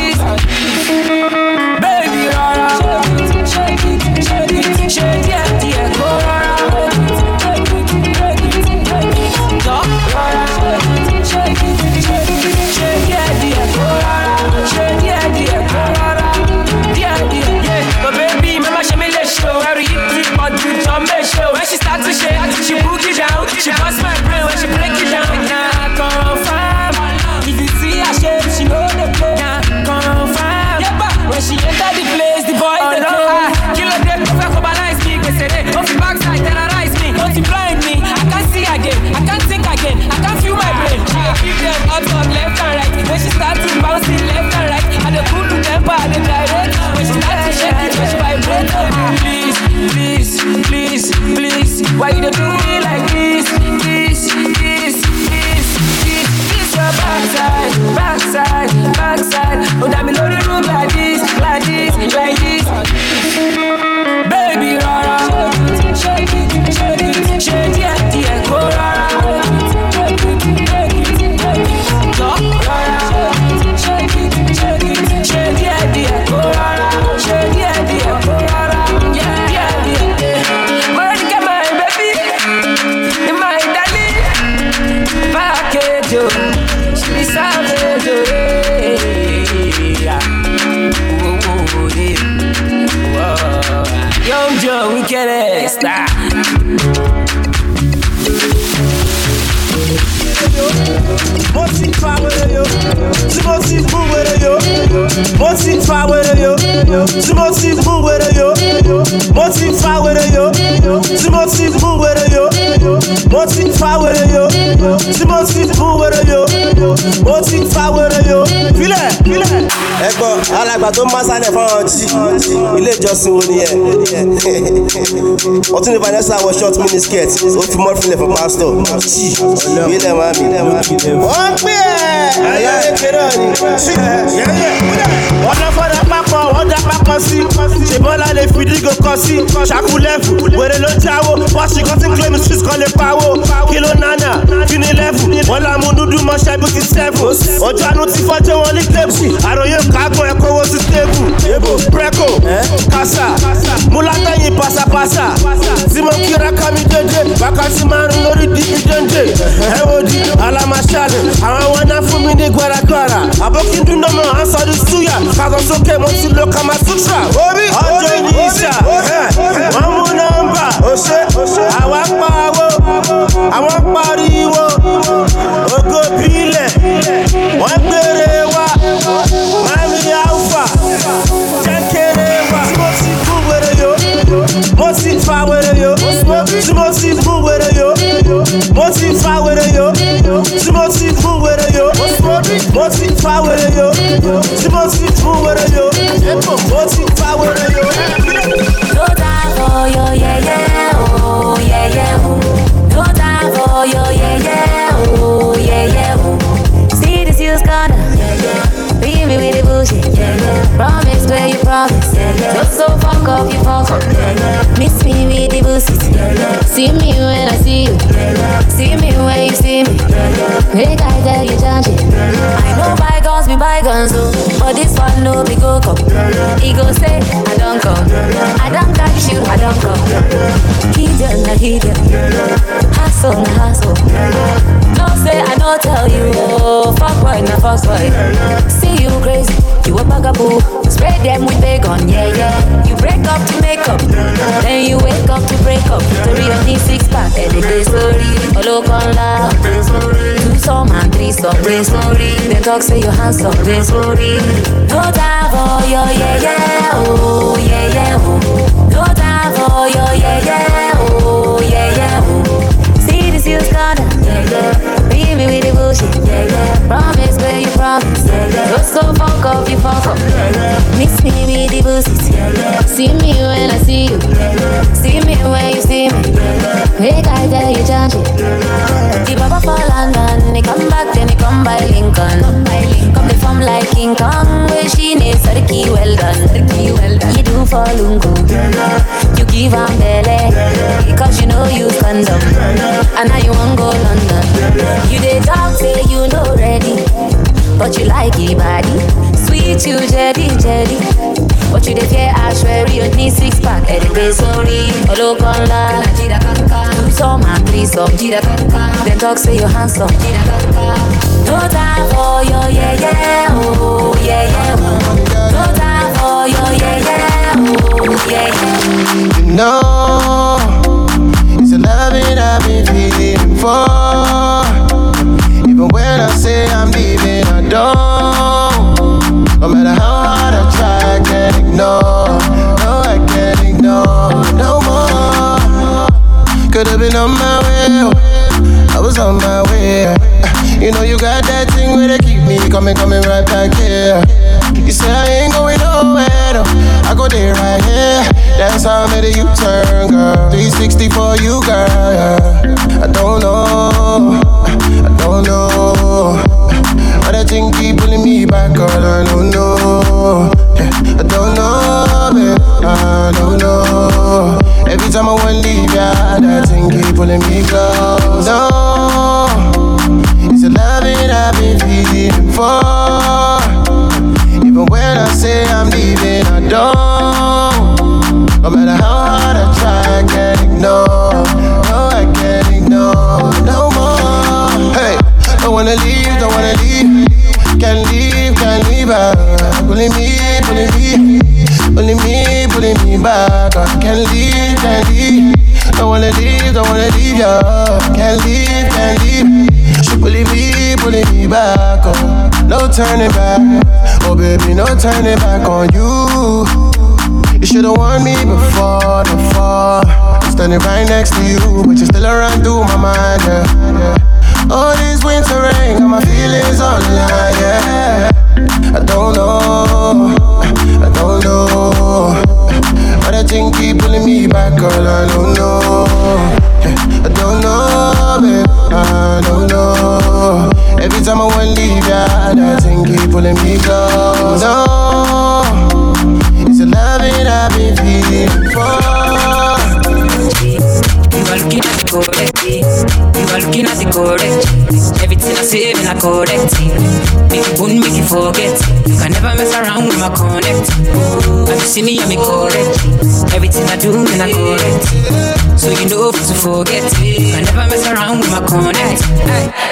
Fa wẹrẹ yo tí mo ti mú wẹrẹ yo mo ti fa wẹrẹ yo tí mo ti mú wẹrẹ yo mo ti fa wẹrẹ yo tí mo ti mú wẹrẹ yo mo ti fa wẹrẹ yo. Filẹ filẹ. ẹ̀gbọ́n alàgbà tó máa sálẹ̀ fáwọn jí ilé ìjọsìn wo nìyẹn ọtún ní vanessa wọ short mini skirt ó fi mọ́ filẹ̀ fún pásítọ̀. Jí ilé màmí. wọ́n pè ẹ́ lọ fọ́dà pápọ̀ wọ́n dá pápọ̀ sí ṣèbọ́lá lè fi dígò kọ sí ṣàkúlẹ̀fù wèrè ló jáwó bọ́ọ̀ṣì kan tí claim street kan lè pawó kí ló nánà kí ni lẹ́fù wọ́n lámú dúdú mọ́ṣẹ́ bí ti sẹ́fù ọjọ́ àánú ti fọ́jọ́ wọn ní tébù àròyé kágbọ́n ẹ̀kọ́ breko kásá múlátẹ́yìn pàṣàpàṣà tí mo kíra ká mi dédé wákàtí márùn lórí dídídéńdé ẹ wo di alamaṣálẹ̀ àwọn wọn náà mi ní gbàràgbàrà àbókíndún náà mọ̀ à ń sọ di súyà kàtọ́ sókè mo ti lo kama sutra ọjọ́ ìní ìṣà wọ́n mú nọ́mbà àwa pawó àwọn pariwo. Ògo bílẹ̀ wọ́n gbére wa. Mami alfa kékeré wa. Tí mo ti kú wèrè yo mo ti fa wèrè yo tí mo ti kú wèrè yo mo ti fa wèrè yo. Tí mo ti wèrè yo. Mo fa wèrè yo. Tí mo ti wèrè yo. Mo fa wèrè yo. No time for your yeah yeah oh yeah yeah oh. No time for your yeah yeah oh yeah yeah See this you's gonna beat me with the bullshit. Promise where you promise. Just so fuck up you fuck up. Miss me with the bullshit. See me when I see you. See me when you see me. Make I tell you, Janji. I know bygones be bygones, oh, but this one no be go come. He go say, I don't come. I don't catch you, I don't come. Hidden, na hidden. Hustle, na hustle. No fuck boy. See you crazy, you a bugaboo. Spray them with bacon, yeah, yeah. You break up to make up, then you wake up to break up. To real need six pack, and the day story. Olo oh, con la, two some and three some, day story. They talk say you handsome, day story. No time for your yeah, yeah, oh, yeah, yeah, oh. No time for your yeah, yeah, oh, yeah, yeah, oh. See this you's gonna, yeah, yeah. Beat me with the bullshit, yeah, yeah. Promise where you promise, yeah, yeah. Just so fuck up, you fuck up, yeah, yeah. Mix me with the bullshit, yeah, yeah. See me when I see you, yeah, yeah. See me when you see me, yeah, yeah. Make I tell you, Janji. The Baba for London, he come back, then he come by Lincoln. Come by Lincoln. Come they from like King Kong, where she needs the key well done. The key well done. You do for Lungu, you give am belly, Yeah, yeah. because you know you condom. And now you want go London. You dey talk say you know ready, but you like it body. Sweet you jelly jelly, but you dey fear I swear you need six pack. Olo con la. Two some and three some. Then talk say you handsome. No time for your yeah yeah oh yeah yeah oh. No time for your yeah yeah oh yeah yeah. You know, it's a loving I've been feeling for. Even when I say I'm leaving, I don't. No matter how hard I try, I can't ignore. No, I can't ignore no more. Could've been on my way, oh. I was on my way. You know you got that thing where they keep me coming, coming right back here. You say I ain't going nowhere, no. I go there right here. That's how I made a U-turn, girl. 360 for you, girl. Yeah. I don't know, I don't know. But that thing keep pulling me back, girl. I don't know. Yeah. I don't know, babe. I don't know. Every time I wanna leave, yeah, that thing keep pulling me close. No, it's a loving I've been feeling for. Even when I say I'm leaving, I don't. No matter how hard I try, I can't ignore. No, I can't ignore no more. Hey, don't wanna leave, don't wanna leave. Can't leave, can't leave. Uh, pulling me, pulling me, pulling me, pulling me back. Uh, can't leave, can't leave. Don't wanna leave, don't wanna leave. Yeah, can't leave, can't leave. She pulling me, pulling me back. Oh, no turning back. Oh baby, no turning back on you. You should've warned me before the fall. Standing right next to you, but you still around through my mind. Yeah. All this winter rain, got my feelings online. Yeah, I don't know, I don't know. But that thing keep pulling me back, girl. I don't know. I don't know, babe. I don't know. Every time I wanna leave, yeah, that thing keep pulling me close. No, been feeling for. Are looking at correct are looking at the correct Everything I say, me not correct you wouldn't make you forget. You can never mess around with my connect. And you see me, I'm correct Everything I do, me not correct So you know to forget. You can never mess around with my connect.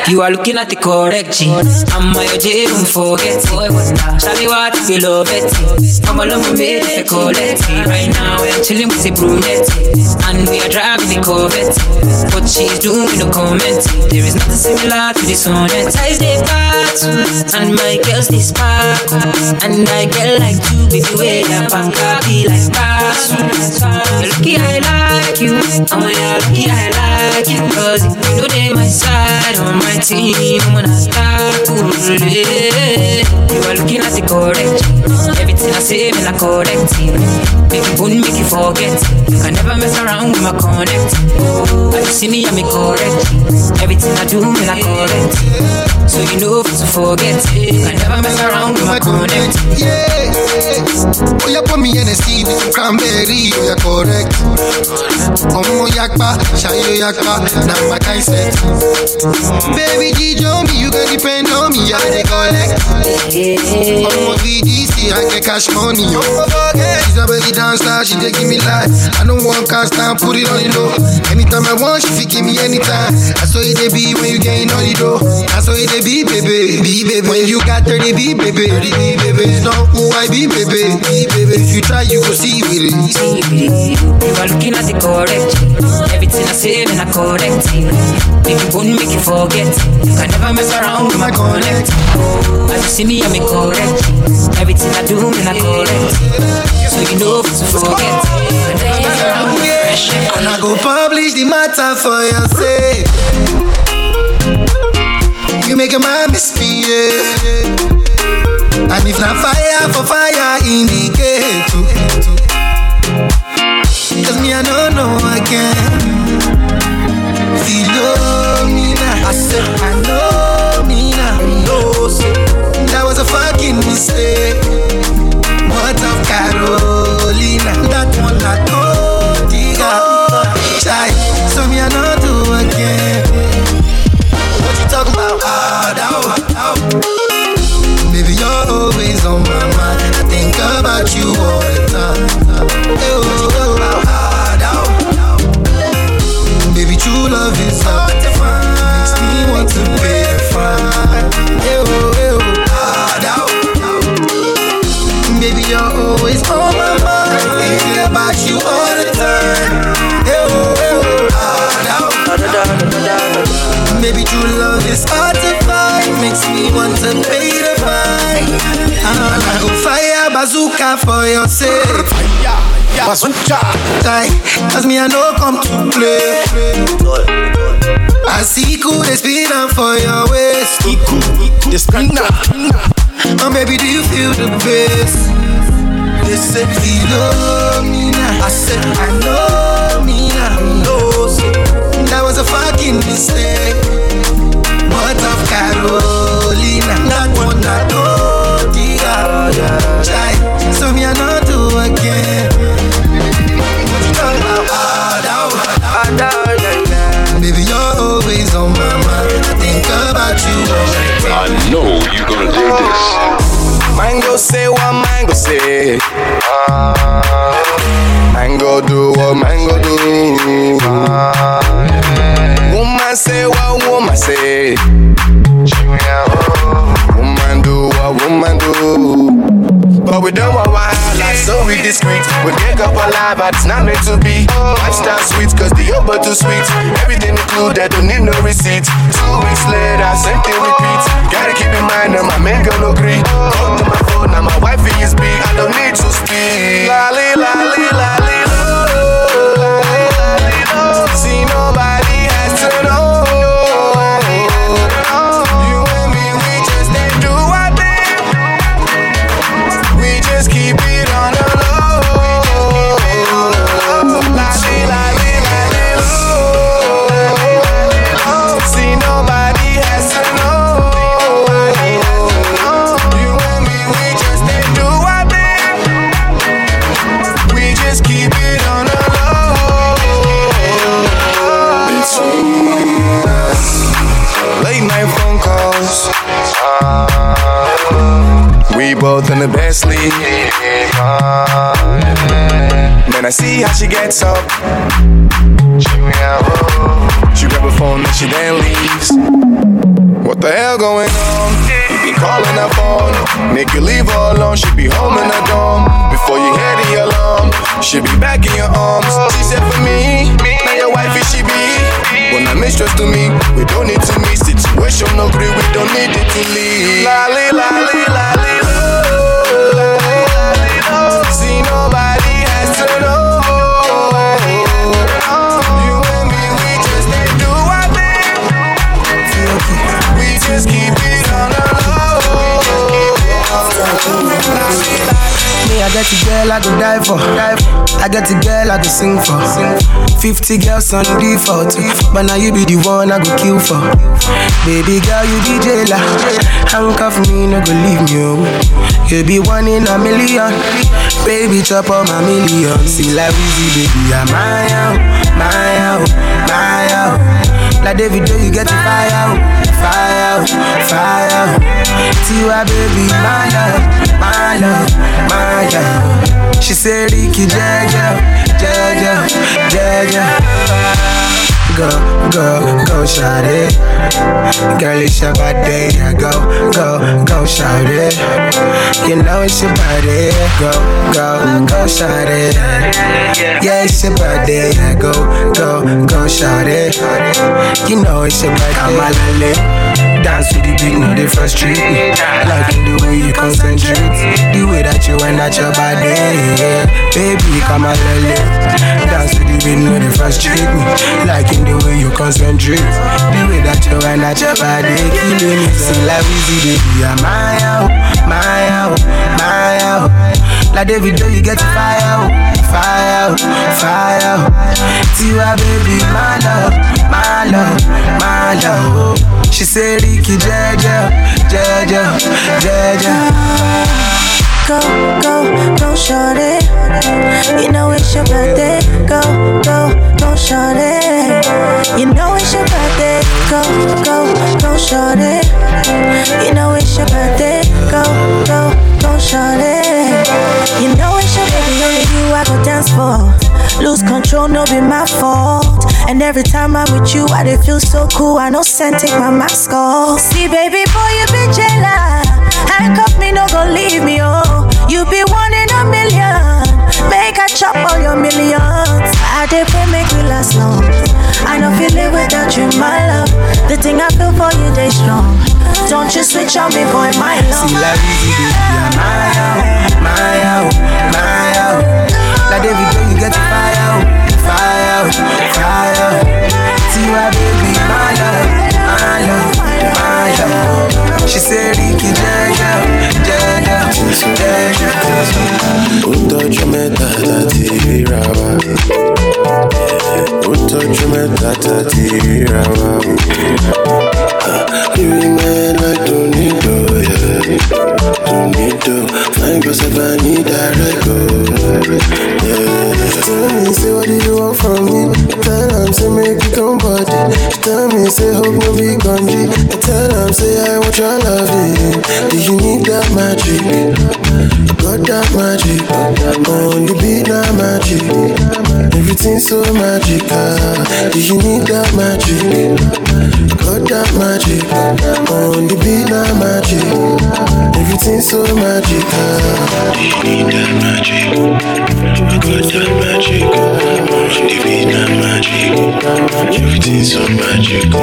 You are looking at the correct G I'm my OJ, don't forget. Me what you love it. I'm all over me, you call it Right now, I'm chilling with the brunette. And we are driving the Corvette. What she's doing, no There is nothing similar to this sonnet Eyes they battle And my girls they sparkle And I get like you, baby, way that banka be like You're lucky I like you. Oh, I'm you're lucky I like you. Cause you know they my side on my team When I start to You are looking at the correct Everything I say, me not correct Make you wouldn't make you forget. Can never mess around with my connect. But you see me, I'm correct Everything I do, me not correct So you know if it's forget. You can never mess around with my connect. Yeah. Oh, yeah, put me in a seed, cranberry, oh, yeah, correct. Omo yakpa, shayo yakpa, now my kind set. Baby G, me, you can depend on me, I dey collect. Omo VDC, I get cash money, oh. yo. She's a belly dancer, she dey give me life. I don't want cash down, put it on the low. Anytime I want, she fit give me anytime. I saw it they be when you getting on the dough. I saw it they be, baby, be baby. When you got 30 B, baby, 30 B, baby. It's not who I be, baby, be baby. If you try, you will see with it. You are looking at the correct. Everything I say, man, I correct. If you won't make you forget. You can never mess around with my connect. As you see me, I'm correct. Everything I do, man, I correct. So you know to forget. You can never mess around with fresh. And I go publish the matter for your sake. You make a man misbehave. And if not fire for fire, indicate. Cause me, I don't know again. Philomena, I said, I know Bazooka. Like, cause me, I know come to play. I see cool, they spin up for your waist. The spin Oh, baby, do you feel the bass? They said, Philomena. I said, I know me now. That was a fucking mistake. What of Carolina? That one I told you. Try, so me I not do again. Baby, you're always on my mind. I think about you all the time. I know you're gonna dig this. Mango say what mango say. Ah. Mango do what mango do. Ah. Woman say what woman say. Woman do what woman do. But we don't want wahala, so we discreet. We get up alive, but it's not meant to be. Lifestyle sweet, cause the Uber too sweet. Everything included, don't need no receipt. Two weeks later, same thing repeat. Gotta keep in mind that my man gonna agree. Come to my phone, now my wife is big. I don't need to speak. Lolly, lolly, lolly, best league. Man, I see how she gets up. She grab her phone and she then leaves. What the hell going on? You be calling her phone. Make you leave her alone. She be home in her dorm. Before you hear the alarm, she be back in your arms. She said for me, now your wife is she be. When I mistress to me, we don't need to miss meet. Situation no agree, we don't need it to leave. Lolly, lolly. Lolly, I get a girl I go die for. I get a girl I go sing for. 50 girls on default. But now you be the one I go kill for. Baby girl, you be jailer. Handcuff me, no go leave me. Oh. You be one in a million. Baby, chop on my million. See like easy, baby, I'm my out, my out, my out. Like David, you get the fire out, fire fire. Tiwa, baby, my love, my love, my love. She said, Ricky, Jaja, Jaja, Jaja. Go, go, go, shout it. Girl, it's your body. Yeah, Go, go, go, shout it. You know it's your body. Go, go, go, shout it. Yeah, it's your body. Yeah, Go, go, go, shout it. You know it's your body. I'm a lale. Dance to the beat, no, they frustrate me. Liking the way you concentrate. The way that you wind at your body. Yeah. Baby, come on, lele. Dance to the beat, no, they frustrate me. Liking the way you concentrate. The way that you wind at your body. Killing me. See, like easy, baby. I'm my out, my out, my out. Like David, you get fire out, fire out, fire out. Tiwa, baby, my love, my love, my love. She said, Ricky, Jaja, Jaja, Jaja. Go, go, go, shorty. You know it's your birthday. Go, go, go, shorty. You know it's your birthday. Go, go, go, shorty. You know it's your birthday. Go, go, go, shorty. You know it's your baby, only you I go dance for. Lose control, no be my fault. And every time I'm with you, I dey feel so cool. I know send take my mask off. See, baby boy, you be jealous. Handcuff me, no go leave me, oh. You be one in a million. Make I chop all your millions. I dey pray make we last long. I know feel live without you, my love. The thing I feel for you, they strong. Don't you switch on me, boy, my love. See, like easy, baby, my out, my out, my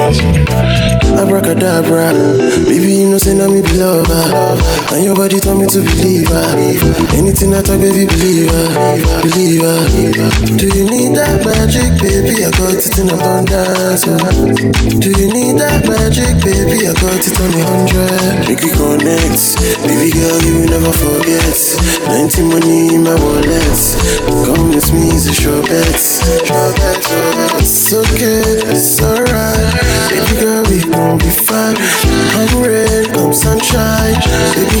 Abracadabra, baby, you know, say, now me be lover. And your body told me to believe her. Anything I talk, baby, believe her. Believe her. Do you need that magic, baby? I got it in abundance. oh. Do you need that magic, baby? I got it on a hundred. Make we connect, baby girl, you will never forget. 90 money in my wallet. Come with me, it's a sure bet. It's okay, it's alright. Baby girl, we gon' be fine. Come rain, come sunshine. Baby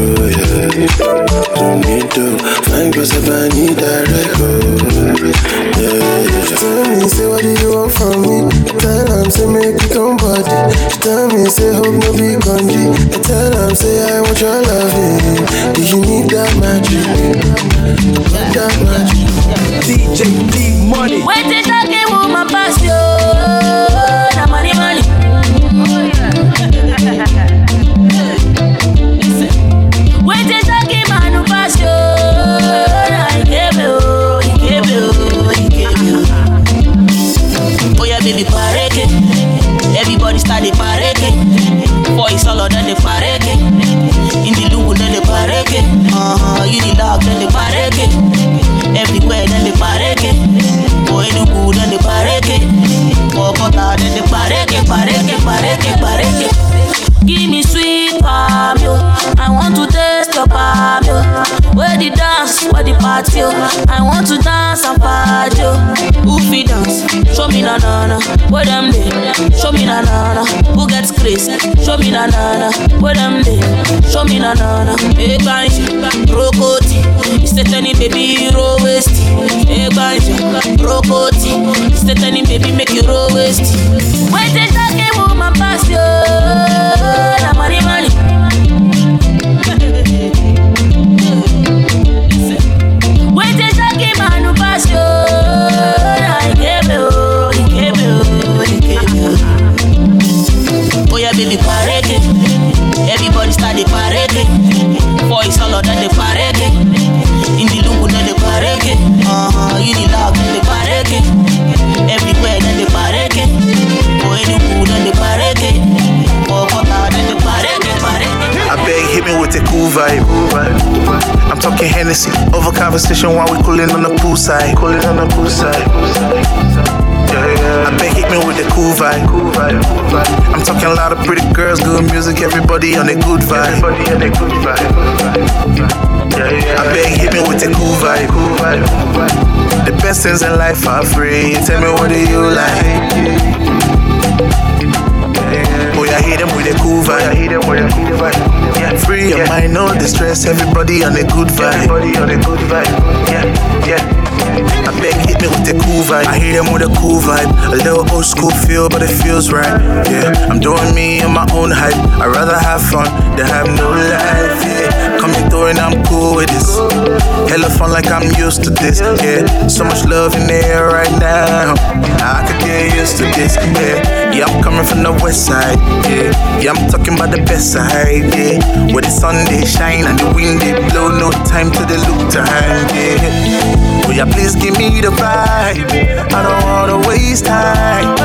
Tó nílò fine girls ever need direct go. Yeah, yeah. Tell me, say, what do you want from me? Tell am say, make you come body. She tell me, say, hope no be country. I tell am say, I want your loving. Do you need that magic? Got that magic. DJ D Money. Wait till talking woman pass you. The money, money. Oh, <laughs> me na na na, where them dey? Show me na na na, who gets grace? Show me na na na, where them dey? Show me na na na, hey banjo, rokoti, state any baby roll waist, hey banjo, rokoti, state any baby make you roll waist. Wait till talking woman pass you, na money money. Hennessy over conversation while we cooling on the pool side. Cooling on the pool side. Yeah, yeah. I beg, hit me with the cool vibe. Cool vibe. I'm talking a lot of pretty girls, good music, everybody on a good vibe. Everybody on a good vibe. Yeah, yeah. I beg, hit me with the cool vibe. Cool vibe. The best things in life are free. Tell me what do you like? Boy, I hit them with a cool vibe. I hit them with a cool vibe. Yeah, free your mind, no distress. Everybody on a good vibe. Everybody on a good vibe. Yeah, yeah. I beg, hit me with the cool vibe. I hit them with a cool vibe. A little old school feel, but it feels right. Yeah, I'm doing me in my own hype. I'd rather have fun than have no life. Yeah, coming through and I'm cool with this. Hella fun like I'm used to this. Yeah, so much love in the air right now. I could get used to this. Yeah, yeah, I'm coming from the west side. Yeah, yeah, I'm talking about the best side. Yeah, where the sun they shine and the wind they blow. No time to the look time. Yeah, will ya please give me the vibe? I don't wanna waste time.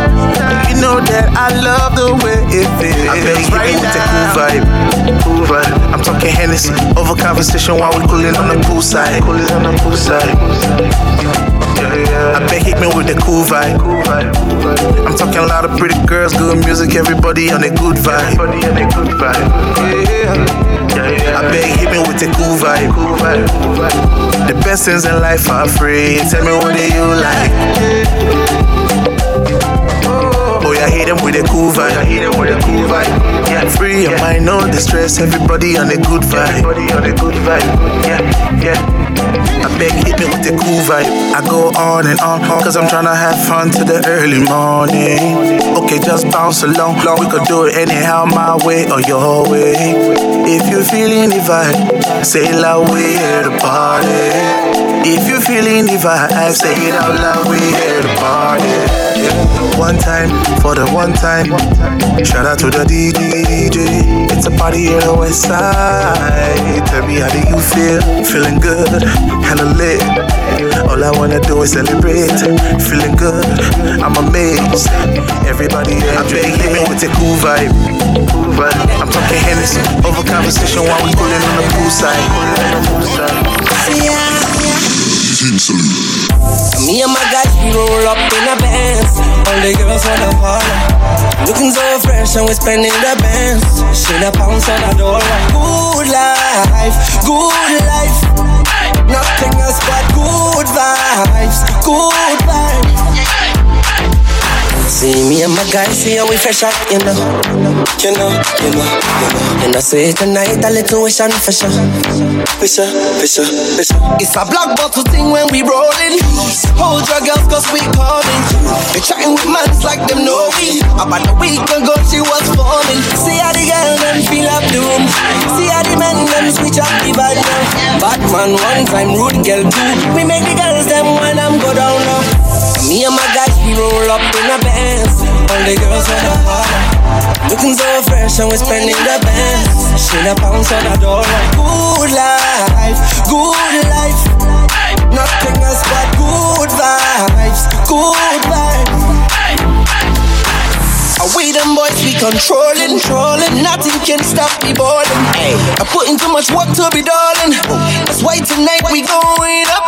You know that I love the way it feels. I beg right the cool vibe. Cool vibe. I'm talking Hennessy over conversation while we cooling on the pool side. Cooling on the poolside. Yeah, yeah. I beg hit me with the cool vibe. I'm talking a lot of pretty girls, good music, everybody on a good vibe. Everybody on a good vibe. Yeah. Yeah. I beg hit me with the cool vibe. Cool vibe. The best things in life are free. Tell me what do you like? With a cool vibe. With a cool vibe. Yeah, free your mind, no distress. Everybody on a good vibe. Everybody on a good vibe. Yeah, yeah. I beg, hit me with the cool vibe. I go on and on, cause I'm tryna have fun to the early morning. Okay, just bounce along. long We could do it anyhow, my way or your way. If you're feeling the vibe, say loud, we here to party. If you're feeling the vibe, say it out loud, we here to party. One time for the one time. Shout out to the DJ. It's a party in the west side. Tell me how do you feel? Feeling good, hella lit. All I wanna do is celebrate. Feeling good, I'm amazed. Everybody enjoy hit me with a cool vibe. Cool vibe. I'm talking Hennessy over conversation while we cooling on the pool side. Cooling Me and my guys, we roll up in a Benz. All the girls wanna party. Looking so fresh and we spending the bands. Shit a pounds on a dollar. Good life, good life. Nothing else but good vibes, good vibes. See me and my guys, see how we fresh up, you know. You know, you know, you know. And I say tonight a little wish and for sure. For sure, for. It's a black bottle thing when we rolling. Hold your girls cause we coming. They chatting with mans like them know we. About a week ago she was forming. See how the girl them feel up the room. See how the men them switch up the now. Batman one time, rude girl two. We make the girls them when I'm go down now. Me and my guys, we roll up in a Benz. All the girls on the party. Looking so fresh and we spending the bands. Shit a pounds on a dollar. Good life, good life. Nothing else but good vibes, good vibes. We them boys we controlling, trolling? Nothing can stop me balling. Hey, I'm putting too much work to be darling. That's why tonight we going up.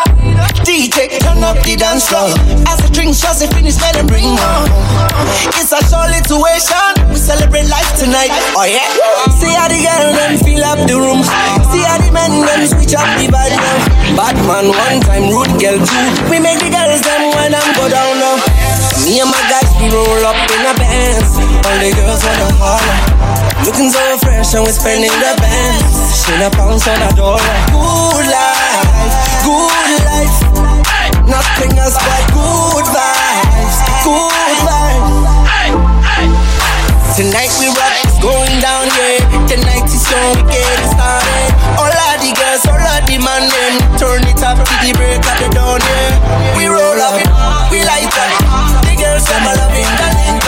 Up the dance floor. As the drink shots they finish, let them bring more. It's a show situation. We celebrate life tonight. Oh yeah. See how the girl them fill up the room. See how the men them switch up the vibe now. Batman one time, rude girl two. We make the girls them when I'm go down now. Me and my guys, we roll up in a Benz. All the girls wanna holler. Looking so fresh and we spending the bands. Shit a pounds on a dollar. Good life, good life. Nothing else but good vibes, good vibes. Tonight we rock, it's going down, yeah. Tonight is young, we get started. All of the girls, all of the man, them turn it up to the break of the dawn, yeah. We roll up, we light up. The girls come a loving the